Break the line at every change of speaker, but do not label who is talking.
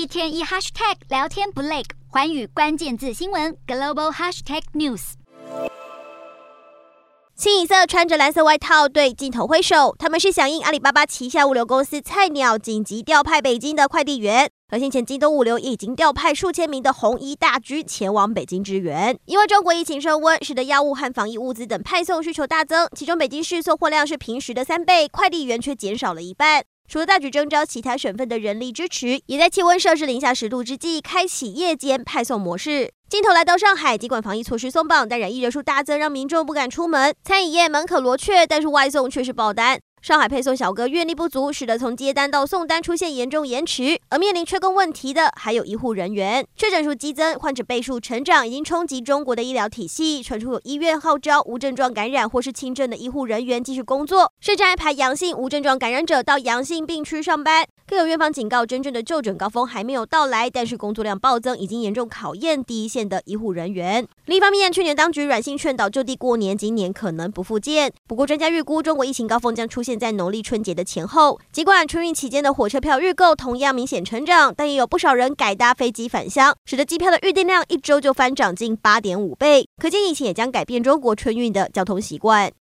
一天一 hashtag 聊天不累，环宇关键字新闻 global hashtag news。
清一色穿着蓝色外套对镜头挥手，他们是响应阿里巴巴旗下物流公司菜鸟紧急调派北京的快递员。而先前京东物流已经调派数千名的红衣大军前往北京支援，因为中国疫情升温，使得药物和防疫物资等派送需求大增，其中北京市送货量是平时的三倍，快递员却减少了一半。除了大举征召其他省份的人力支持，也在气温摄氏零下十度之际开启夜间派送模式。镜头来到上海，尽管防疫措施松绑，但染疫人数大增，让民众不敢出门。餐饮业门可罗雀，但是外送却是爆单。上海配送小哥阅历不足，使得从接单到送单出现严重延迟。而面临缺工问题的还有医护人员，确诊数激增，患者倍数成长，已经冲击中国的医疗体系。传出有医院号召无症状感染或是轻症的医护人员继续工作，甚至安排阳性无症状感染者到阳性病区上班。更有院方警告，真正的就诊高峰还没有到来，但是工作量暴增，已经严重考验第一线的医护人员。另一方面，去年当局软性劝导就地过年，今年可能不复见。不过，专家预估中国疫情高峰将出现。在农历春节的前后，尽管春运期间的火车票预购同样明显成长，但也有不少人改搭飞机返乡，使得机票的预订量一周就翻涨近八点五倍。可见疫情也将改变中国春运的交通习惯。